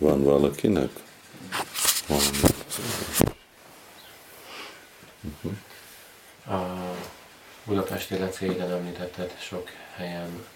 Van valakinek? Van. Uh-huh. A Budapesti lecégen említetted sok helyen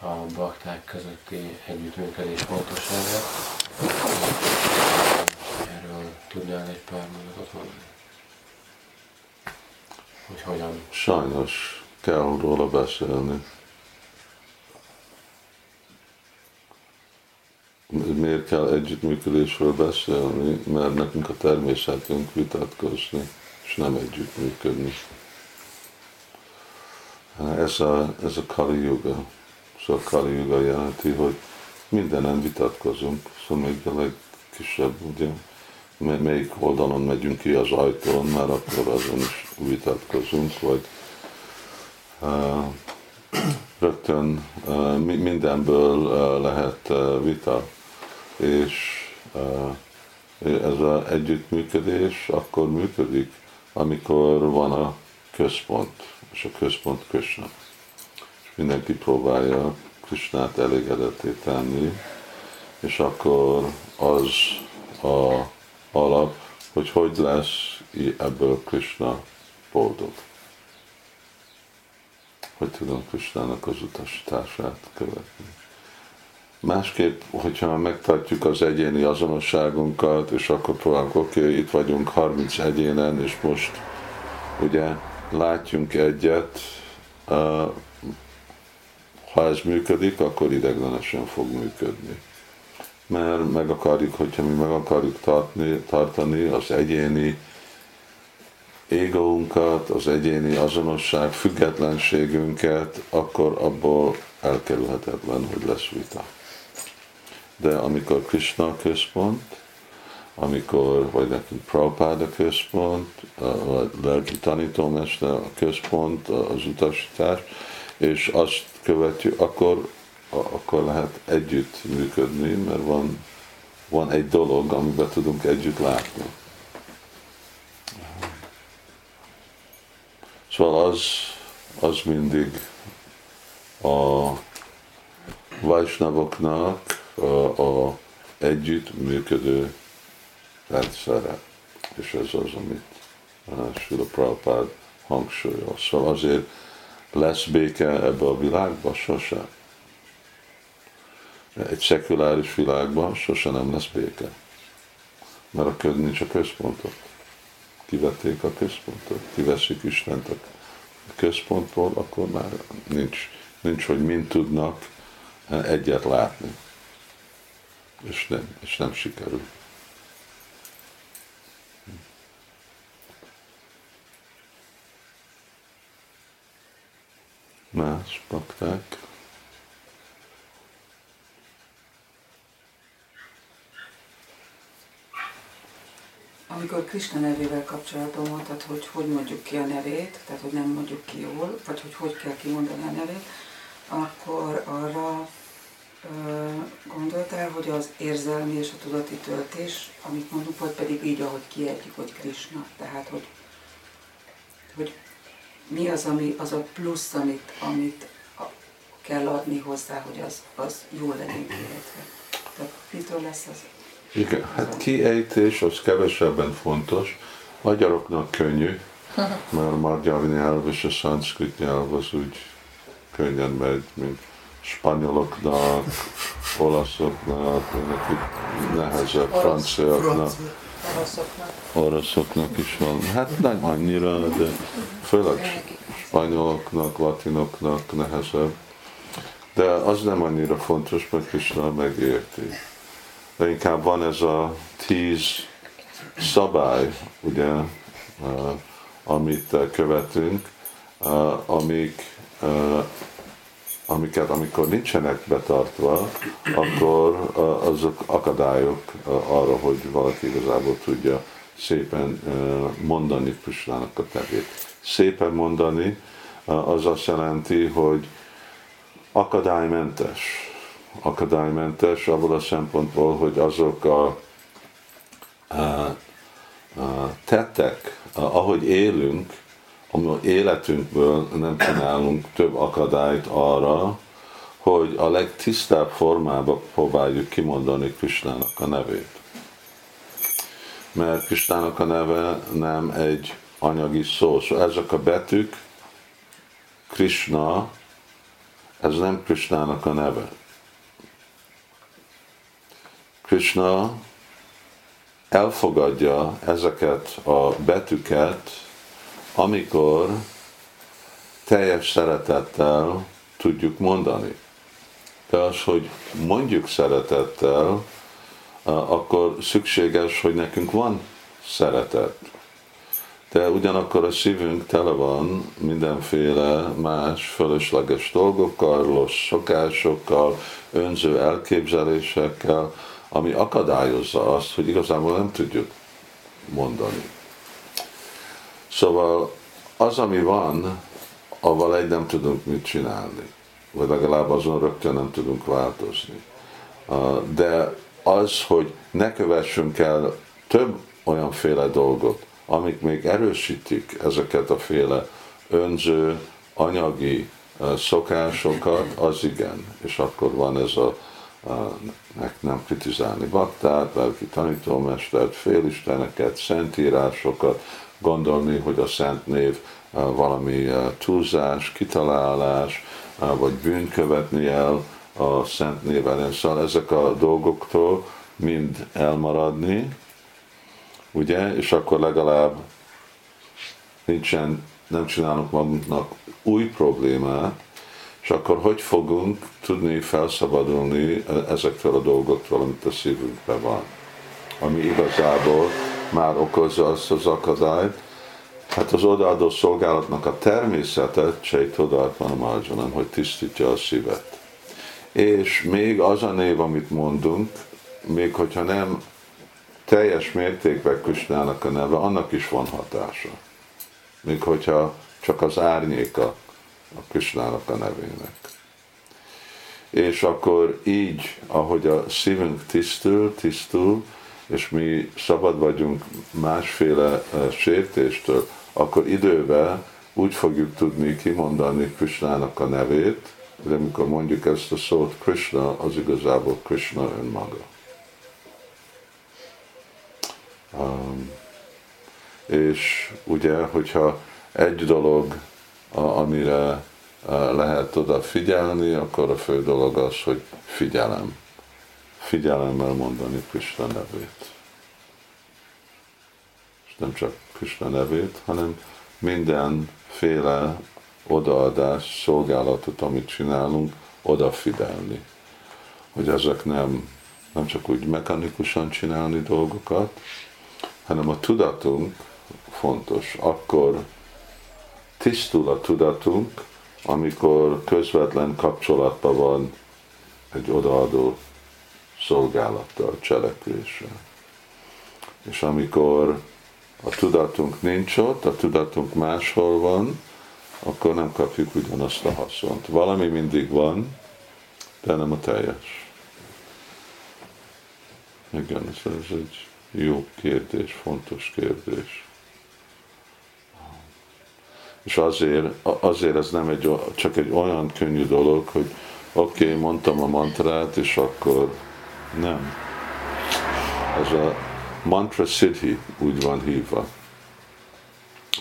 a bakták közötti együttműködés fontosságát. Erről tudnál egy pár mondatot mondani? Hogy hogyan? Sajnos kell róla beszélni. Miért kell együttműködésről beszélni? Mert nekünk a természetünk vitatkozni, és nem együttműködni. Ez a, ez a Kali Yuga. Szóval Kali Yuga jelenti, hogy mindenen vitatkozunk, szóval még a legkisebb, ugye, melyik oldalon megyünk ki az ajtón, már akkor azon is vitatkozunk, vagy uh, rögtön uh, mindenből uh, lehet uh, vita, és ez az együttműködés akkor működik, amikor van a központ, és a központ Krishna. És mindenki próbálja Krishnát elégedetté tenni, és akkor az a alap, hogy hogy lesz ebből Krishna boldog. Hogy tudom Krishnának az utasítását követni. Másképp, hogyha megtartjuk az egyéni azonosságunkat, és akkor próbálunk, oké, okay, itt vagyunk 30 egyénen, és most ugye látjunk egyet, ha ez működik, akkor ideglenesen fog működni. Mert meg akarjuk, hogyha mi meg akarjuk tartani, tartani az egyéni égóunkat, az egyéni azonosság, függetlenségünket, akkor abból elkerülhetetlen, hogy lesz vita. De amikor Krishna központ, amikor, vagy nekünk Prabhupáda központ, a lelki tanítómester a központ, az utasítás, és azt követjük, akkor, akkor lehet együtt működni, mert van, van egy dolog, amiben tudunk együtt látni. Szóval az, az mindig a vajsnavoknak a, a együtt működő rendszere. És ez az, amit Sula Prabhupád hangsúlyol. Szóval azért lesz béke ebbe a világban? Sose. Egy szekuláris világban sose nem lesz béke. Mert a köd nincs a központot. Kivették a központot. Kiveszik Istent a központból, akkor már nincs, nincs hogy mind tudnak egyet látni. És nem, és nem sikerül. más bakták. Amikor Krishna nevével kapcsolatban mondtad, hogy hogy mondjuk ki a nevét, tehát hogy nem mondjuk ki jól, vagy hogy hogy kell kimondani a nevét, akkor arra gondoltál, hogy az érzelmi és a tudati töltés, amit mondunk, vagy pedig így, ahogy kiejtjük, hogy Krishna, tehát hogy, hogy mi az, ami, az a plusz, amit, amit kell adni hozzá, hogy az, az jól legyen kiejtve. Tehát mitől lesz az? Igen, hát kiejtés az kevesebben fontos. Magyaroknak könnyű, mert a magyar nyelv és a szanszkrit nyelv az úgy könnyen megy, mint spanyoloknak, olaszoknak, nehezebb, franciáknak oroszoknak. Oroszoknak is van. Hát nem annyira, de főleg spanyoloknak, latinoknak nehezebb. De az nem annyira fontos, mert Krishna megérti. De inkább van ez a tíz szabály, ugye, amit követünk, amik amiket amikor nincsenek betartva, akkor azok akadályok arra, hogy valaki igazából tudja szépen mondani Krisnának a tevét. Szépen mondani az azt jelenti, hogy akadálymentes. Akadálymentes abból a szempontból, hogy azok a, a, a tettek, ahogy élünk, a életünkből nem csinálunk több akadályt arra, hogy a legtisztább formában próbáljuk kimondani Krisnának a nevét. Mert Krisnának a neve nem egy anyagi szó. Szóval ezek a betűk, Krishna, ez nem Krishnának a neve. Krishna elfogadja ezeket a betűket, amikor teljes szeretettel tudjuk mondani. De az, hogy mondjuk szeretettel, akkor szükséges, hogy nekünk van szeretet. De ugyanakkor a szívünk tele van mindenféle más fölösleges dolgokkal, rossz szokásokkal, önző elképzelésekkel, ami akadályozza azt, hogy igazából nem tudjuk mondani. Szóval az, ami van, avval egy nem tudunk mit csinálni, vagy legalább azon rögtön nem tudunk változni. De az, hogy ne kövessünk el több olyanféle dolgot, amik még erősítik ezeket a féle önző, anyagi szokásokat, az igen. És akkor van ez a meg nem kritizálni baktát, lelki tanítómestert, félisteneket, szentírásokat, gondolni, hogy a szent név valami túlzás, kitalálás, vagy bűnkövetni el a szent néven. Szóval ezek a dolgoktól mind elmaradni, ugye, és akkor legalább nincsen, nem csinálunk magunknak új problémát, és akkor hogy fogunk tudni felszabadulni ezektől a dolgoktól, amit a szívünkben van, ami igazából már okozza azt az akadályt, Hát az odaadó szolgálatnak a természete, a margyonon, hogy tisztítja a szívet. És még az a név, amit mondunk, még hogyha nem teljes mértékben Kusnának a neve, annak is van hatása. Még hogyha csak az árnyéka a Kusnának a nevének. És akkor így, ahogy a szívünk tisztul, tisztul, és mi szabad vagyunk másféle eh, sértéstől, akkor idővel úgy fogjuk tudni kimondani Krishnának a nevét, de amikor mondjuk ezt a szót Krishna, az igazából Krishna önmaga. Um, és ugye, hogyha egy dolog, a, amire a, lehet oda figyelni, akkor a fő dolog az, hogy figyelem. Figyelemmel mondani Krishna nevét. És nem csak Krishna nevét, hanem mindenféle odaadás, szolgálatot, amit csinálunk, odafigyelni. Hogy ezek nem, nem csak úgy mechanikusan csinálni dolgokat, hanem a tudatunk fontos. Akkor tisztul a tudatunk, amikor közvetlen kapcsolatban van egy odaadó szolgálattal, cselekvéssel. És amikor a tudatunk nincs ott, a tudatunk máshol van, akkor nem kapjuk ugyanazt a haszont. Valami mindig van, de nem a teljes. Igen, ez, ez egy jó kérdés, fontos kérdés. És azért, azért ez nem egy, csak egy olyan könnyű dolog, hogy oké, okay, mondtam a mantrát, és akkor nem. Ez a mantra city úgy van hívva.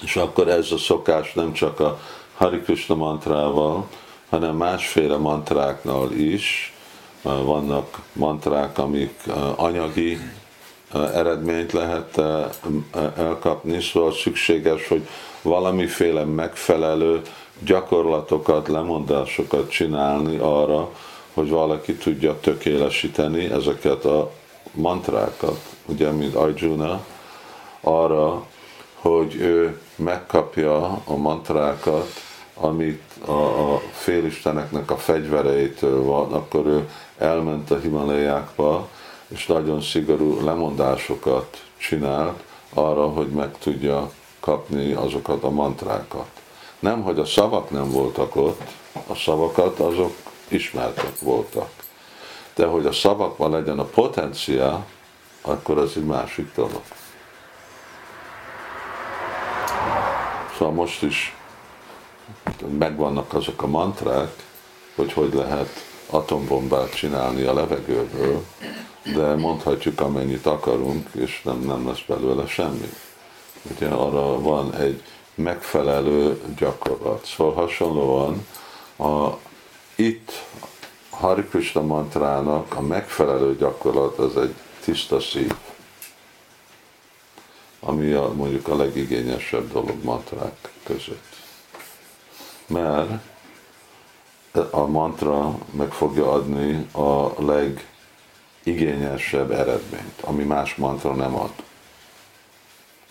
És akkor ez a szokás nem csak a Hari Krishna mantrával, hanem másféle mantráknál is. Vannak mantrák, amik anyagi eredményt lehet elkapni, szóval szükséges, hogy valamiféle megfelelő gyakorlatokat, lemondásokat csinálni arra, hogy valaki tudja tökélesíteni ezeket a mantrákat, ugye, mint Arjuna, arra, hogy ő megkapja a mantrákat, amit a, a félisteneknek a fegyvereitől van, akkor ő elment a Himalajákba, és nagyon szigorú lemondásokat csinált arra, hogy meg tudja kapni azokat a mantrákat. Nem, hogy a szavak nem voltak ott, a szavakat azok ismertek voltak de hogy a szavakban legyen a potenciál, akkor az egy másik dolog. Szóval most is megvannak azok a mantrák, hogy hogy lehet atombombát csinálni a levegőből, de mondhatjuk amennyit akarunk, és nem, nem lesz belőle semmi. Ugye arra van egy megfelelő gyakorlat. Szóval hasonlóan a, itt Hari Krishna mantrának a megfelelő gyakorlat az egy tiszta szív, ami a, mondjuk a legigényesebb dolog mantrák között. Mert a mantra meg fogja adni a legigényesebb eredményt, ami más mantra nem ad.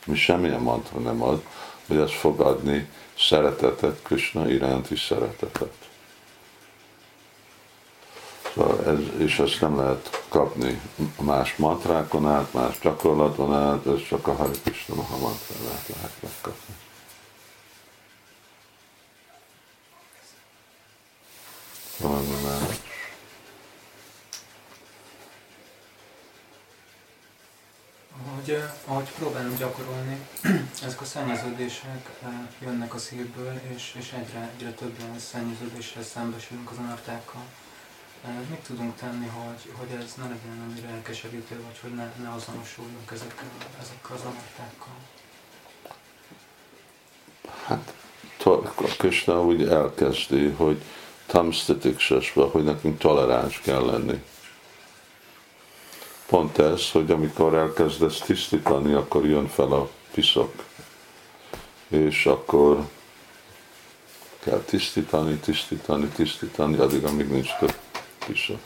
Mi semmilyen mantra nem ad, hogy ez fog adni szeretetet, Krishna iránti szeretetet. Szóval ez, és ezt nem lehet kapni más mantrákon át, más gyakorlaton át, ez csak a Hari Krishna Maha mantrát lehet megkapni. Valami más. Ahogy, ahogy próbálunk gyakorolni, ezek a szennyeződések jönnek a szívből, és, és egyre, egyre több szennyeződéssel szembesülünk az anartákkal. Mit tudunk tenni, hogy, hogy ez ne legyen annyira elkeserítő, vagy hogy ne, ne azonosuljunk ezekkel, ezekkel az anartákkal? Hát, Krishna úgy elkezdi, hogy tamsztetik hogy nekünk toleráns kell lenni pont ez, hogy amikor elkezdesz tisztítani, akkor jön fel a piszok. És akkor kell tisztítani, tisztítani, tisztítani, addig, amíg nincs több piszok.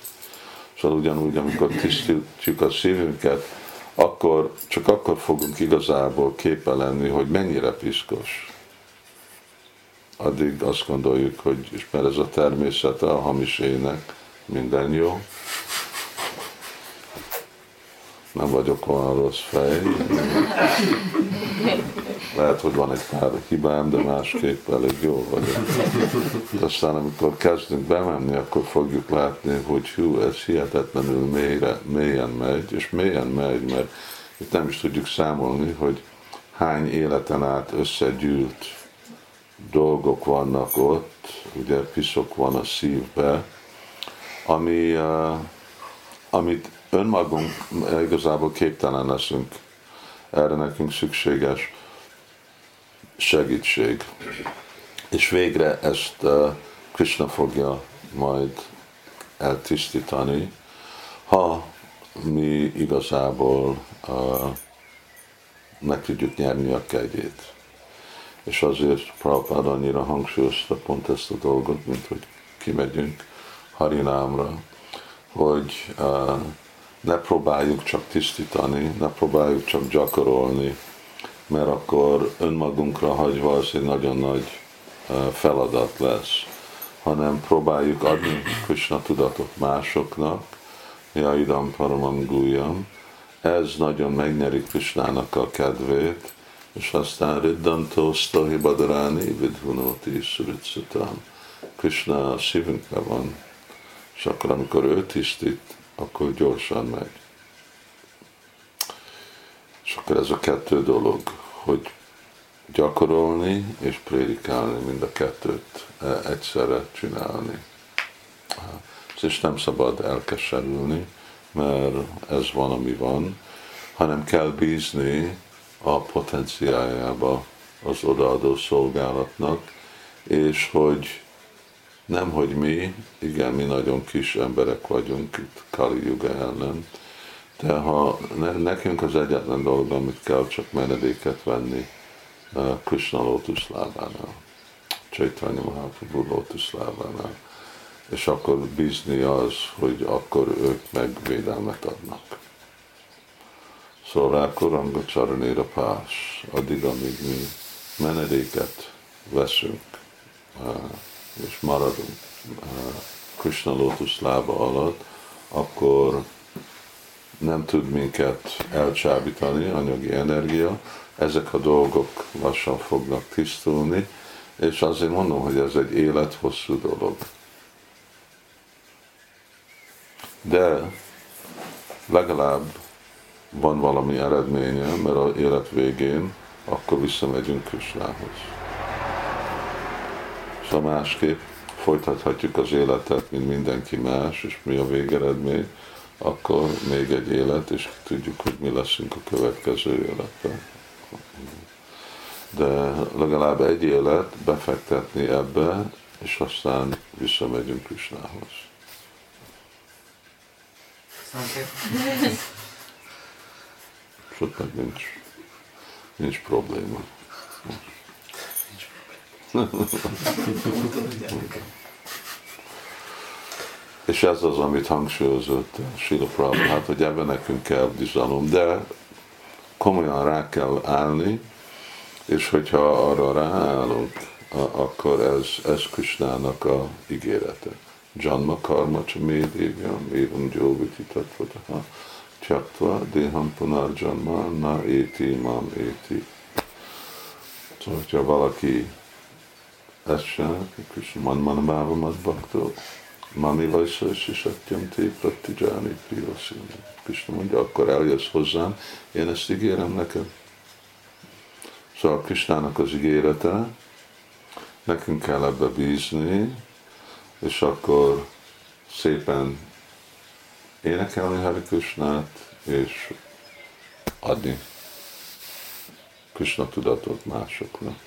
Szóval ugyanúgy, amikor tisztítjuk a szívünket, akkor, csak akkor fogunk igazából képe lenni, hogy mennyire piszkos. Addig azt gondoljuk, hogy ismer ez a természete a hamis ének, minden jó, nem vagyok olyan rossz fej. Lehet, hogy van egy pár hibám, de másképp elég jó vagyok. Aztán amikor kezdünk bemenni, akkor fogjuk látni, hogy hú, ez hihetetlenül mélyre, mélyen megy, és mélyen megy, mert itt nem is tudjuk számolni, hogy hány életen át összegyűlt dolgok vannak ott, ugye piszok van a szívbe, ami, uh, amit önmagunk igazából képtelen leszünk. Erre nekünk szükséges segítség. És végre ezt uh, Krishna fogja majd eltisztítani, ha mi igazából uh, meg tudjuk nyerni a kegyét. És azért Prabhupád annyira hangsúlyozta pont ezt a dolgot, mint hogy kimegyünk Harinámra, hogy uh, ne próbáljuk csak tisztítani, ne próbáljuk csak gyakorolni, mert akkor önmagunkra hagyva az egy nagyon nagy feladat lesz, hanem próbáljuk adni Krishna tudatot másoknak, ja idam paramam gulyam, ez nagyon megnyeri Krishnának a kedvét, és aztán riddantó stohi badaráni vidhunoti suritsutam. Krishna a szívünkben van, és akkor amikor ő tisztít, akkor gyorsan megy. És akkor ez a kettő dolog, hogy gyakorolni és prédikálni, mind a kettőt e, egyszerre csinálni. És nem szabad elkeserülni, mert ez van, ami van, hanem kell bízni a potenciájába az odaadó szolgálatnak, és hogy nem, hogy mi, igen, mi nagyon kis emberek vagyunk itt Kali Yuga ellen, de ha ne, nekünk az egyetlen dolog, amit kell, csak menedéket venni uh, Krishna lábánál, Chaitanya Mahaprabhu lábánál, és akkor bízni az, hogy akkor ők meg védelmet adnak. Szóval akkor Ranga Csaranéra pás, addig, amíg mi menedéket veszünk, uh, és maradunk Krishna lótusz lába alatt, akkor nem tud minket elcsábítani anyagi energia, ezek a dolgok lassan fognak tisztulni, és azért mondom, hogy ez egy élethosszú dolog. De legalább van valami eredménye, mert az élet végén akkor visszamegyünk Krisnához. Szóval másképp folytathatjuk az életet, mint mindenki más, és mi a végeredmény, akkor még egy élet, és tudjuk, hogy mi leszünk a következő életben. De legalább egy élet befektetni ebbe, és aztán visszamegyünk Krisnához. Ott meg nincs, nincs probléma. És ez az, amit hangsúlyozott Sila Prabhupada, hogy ebben nekünk kell bizalom, de komolyan rá kell állni, és hogyha arra ráállunk, akkor ez, ez Krishnának a ígérete. Janma karma csamédévyam, évam gyóviti tatvataha, csaktva, déham punar janma, na éti, mam éti. Szóval, hogyha valaki ezt csinál, Krishna man man bávamat baktó, Mami vajsza és satyam te prattijáni privaszilni. Krishna mondja, akkor eljössz hozzám, én ezt ígérem neked. Szóval Krishnának az ígérete, nekünk kell ebbe bízni, és akkor szépen énekelni Hari Krishnát, és adni Krishna tudatot másoknak.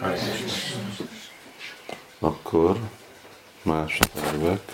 Hari. Akkor más tervek.